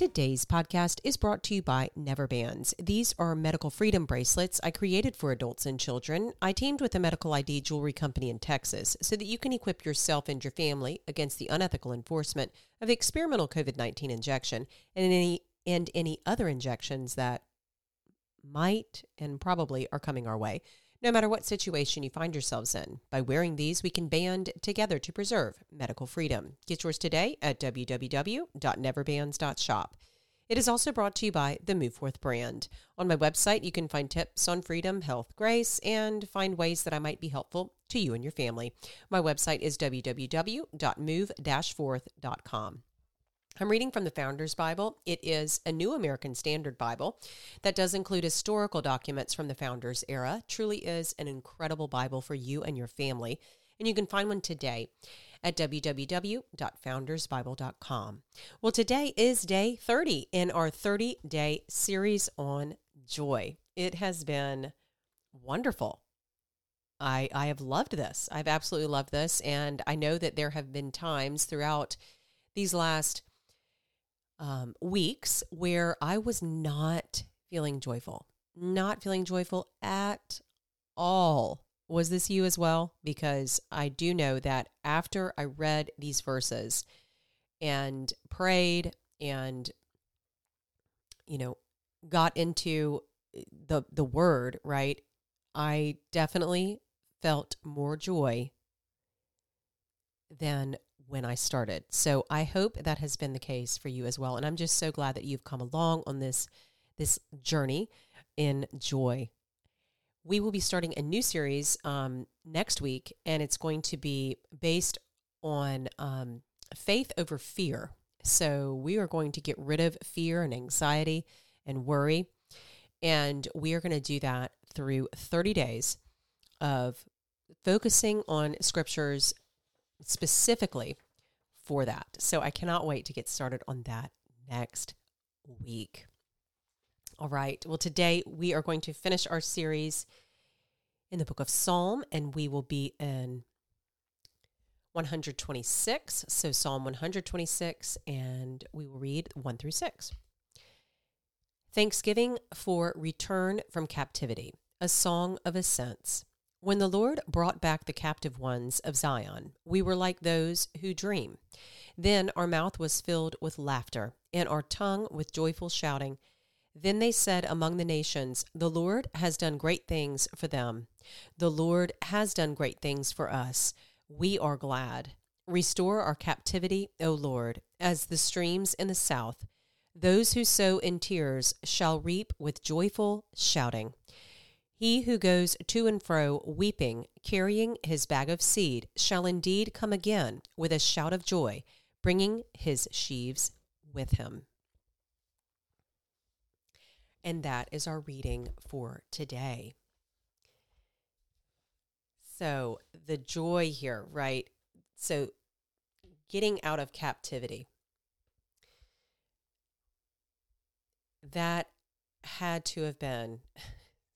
Today's podcast is brought to you by Never Bands. These are medical freedom bracelets I created for adults and children. I teamed with a medical ID jewelry company in Texas so that you can equip yourself and your family against the unethical enforcement of the experimental COVID 19 injection and any, and any other injections that might and probably are coming our way no matter what situation you find yourselves in. By wearing these, we can band together to preserve medical freedom. Get yours today at www.neverbands.shop. It is also brought to you by the Move Forth brand. On my website, you can find tips on freedom, health, grace, and find ways that I might be helpful to you and your family. My website is www.move-forth.com. I'm reading from the Founders Bible. It is a New American Standard Bible that does include historical documents from the Founders era. Truly is an incredible Bible for you and your family. And you can find one today at www.foundersbible.com. Well, today is day 30 in our 30 day series on joy. It has been wonderful. I, I have loved this. I've absolutely loved this. And I know that there have been times throughout these last um, weeks where I was not feeling joyful, not feeling joyful at all. Was this you as well? Because I do know that after I read these verses and prayed and, you know, got into the the word, right? I definitely felt more joy than when I started. So I hope that has been the case for you as well. And I'm just so glad that you've come along on this this journey in joy. We will be starting a new series um, next week, and it's going to be based on um, faith over fear. So we are going to get rid of fear and anxiety and worry, and we are going to do that through 30 days of focusing on scriptures specifically for that. So I cannot wait to get started on that next week. All right. Well, today we are going to finish our series in the book of Psalm, and we will be in 126. So, Psalm 126, and we will read 1 through 6. Thanksgiving for return from captivity, a song of ascents. When the Lord brought back the captive ones of Zion, we were like those who dream. Then our mouth was filled with laughter, and our tongue with joyful shouting. Then they said among the nations, The Lord has done great things for them. The Lord has done great things for us. We are glad. Restore our captivity, O Lord, as the streams in the south. Those who sow in tears shall reap with joyful shouting. He who goes to and fro weeping, carrying his bag of seed, shall indeed come again with a shout of joy, bringing his sheaves with him. And that is our reading for today. So, the joy here, right? So, getting out of captivity. That had to have been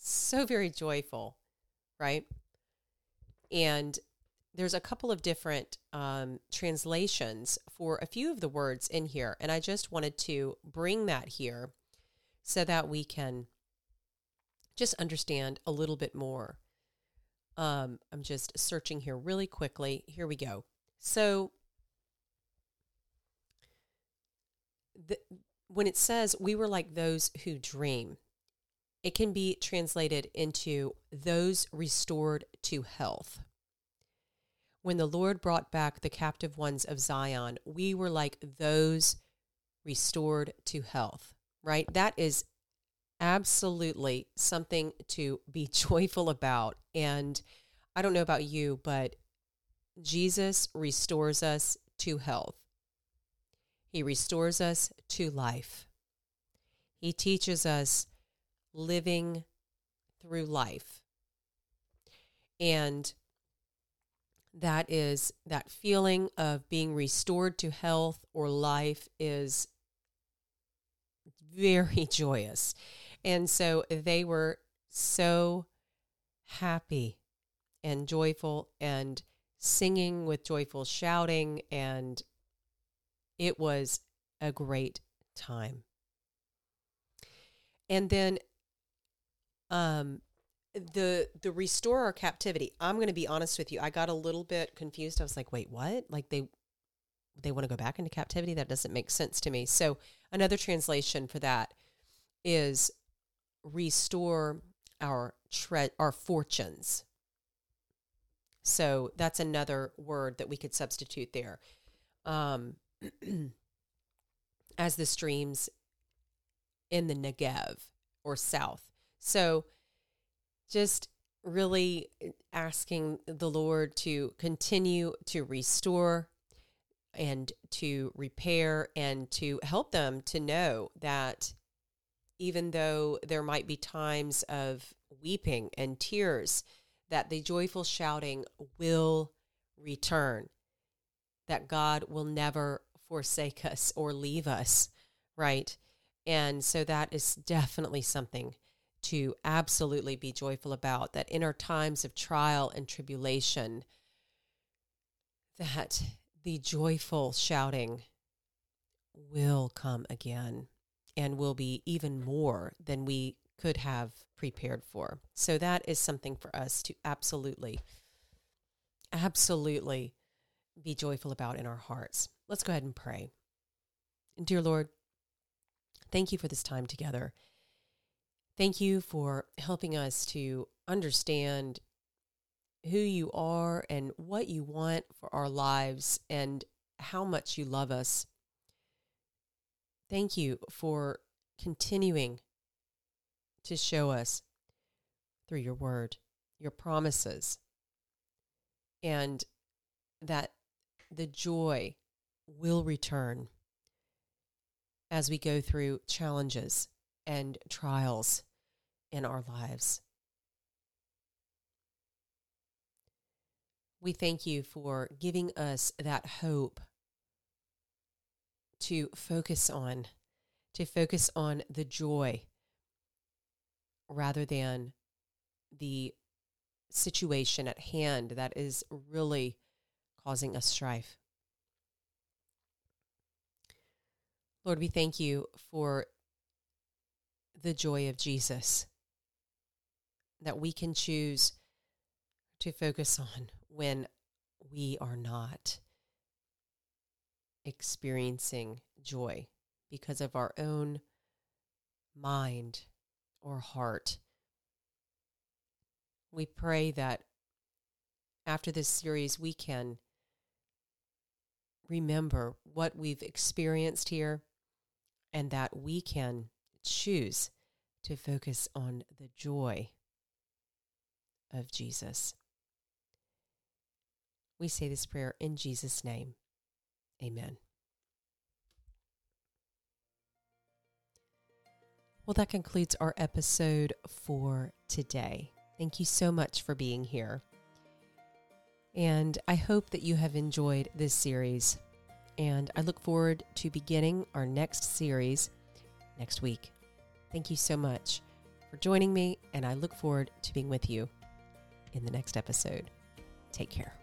so very joyful, right? And there's a couple of different um, translations for a few of the words in here. And I just wanted to bring that here so that we can just understand a little bit more. Um, I'm just searching here really quickly. Here we go. So, the, when it says we were like those who dream, it can be translated into those restored to health. When the Lord brought back the captive ones of Zion, we were like those restored to health, right? That is absolutely something to be joyful about. And I don't know about you, but Jesus restores us to health. He restores us to life. He teaches us living through life. And that is that feeling of being restored to health or life is very joyous. And so they were so happy and joyful and singing with joyful shouting and it was a great time. And then um the the restore our captivity. I'm going to be honest with you. I got a little bit confused. I was like, "Wait, what? Like they they want to go back into captivity? That doesn't make sense to me." So, another translation for that is restore our tre- our fortunes. So, that's another word that we could substitute there. Um as the streams in the Negev or south. So, just really eh, asking the Lord to continue to restore and to repair and to help them to know that even though there might be times of weeping and tears, that the joyful shouting will return, that God will never forsake us or leave us, right? And so that is definitely something to absolutely be joyful about that in our times of trial and tribulation that the joyful shouting will come again and will be even more than we could have prepared for. So that is something for us to absolutely absolutely be joyful about in our hearts. Let's go ahead and pray. Dear Lord, thank you for this time together. Thank you for helping us to understand who you are and what you want for our lives and how much you love us. Thank you for continuing to show us through your word, your promises, and that the joy will return as we go through challenges and trials in our lives. We thank you for giving us that hope to focus on, to focus on the joy rather than the situation at hand that is really causing us strife. Lord, we thank you for the joy of Jesus that we can choose to focus on when we are not experiencing joy because of our own mind or heart. We pray that after this series, we can remember what we've experienced here and that we can choose to focus on the joy of Jesus. We say this prayer in Jesus' name. Amen. Well, that concludes our episode for today. Thank you so much for being here. And I hope that you have enjoyed this series. And I look forward to beginning our next series next week. Thank you so much for joining me, and I look forward to being with you in the next episode. Take care.